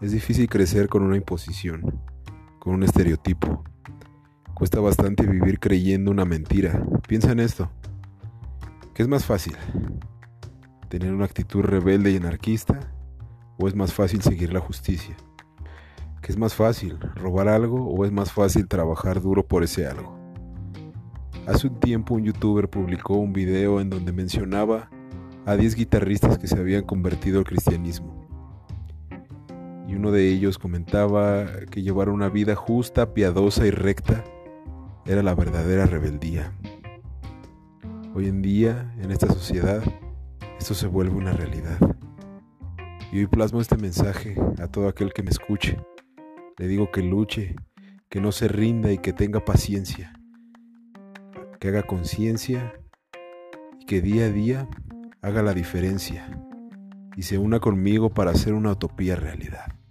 Es difícil crecer con una imposición, con un estereotipo. Cuesta bastante vivir creyendo una mentira. Piensa en esto. ¿Qué es más fácil? ¿Tener una actitud rebelde y anarquista? ¿O es más fácil seguir la justicia? ¿Qué es más fácil? ¿Robar algo o es más fácil trabajar duro por ese algo? Hace un tiempo un youtuber publicó un video en donde mencionaba a 10 guitarristas que se habían convertido al cristianismo. Y uno de ellos comentaba que llevar una vida justa, piadosa y recta era la verdadera rebeldía. Hoy en día, en esta sociedad, esto se vuelve una realidad. Y hoy plasmo este mensaje a todo aquel que me escuche. Le digo que luche, que no se rinda y que tenga paciencia. Que haga conciencia y que día a día haga la diferencia y se una conmigo para hacer una utopía realidad.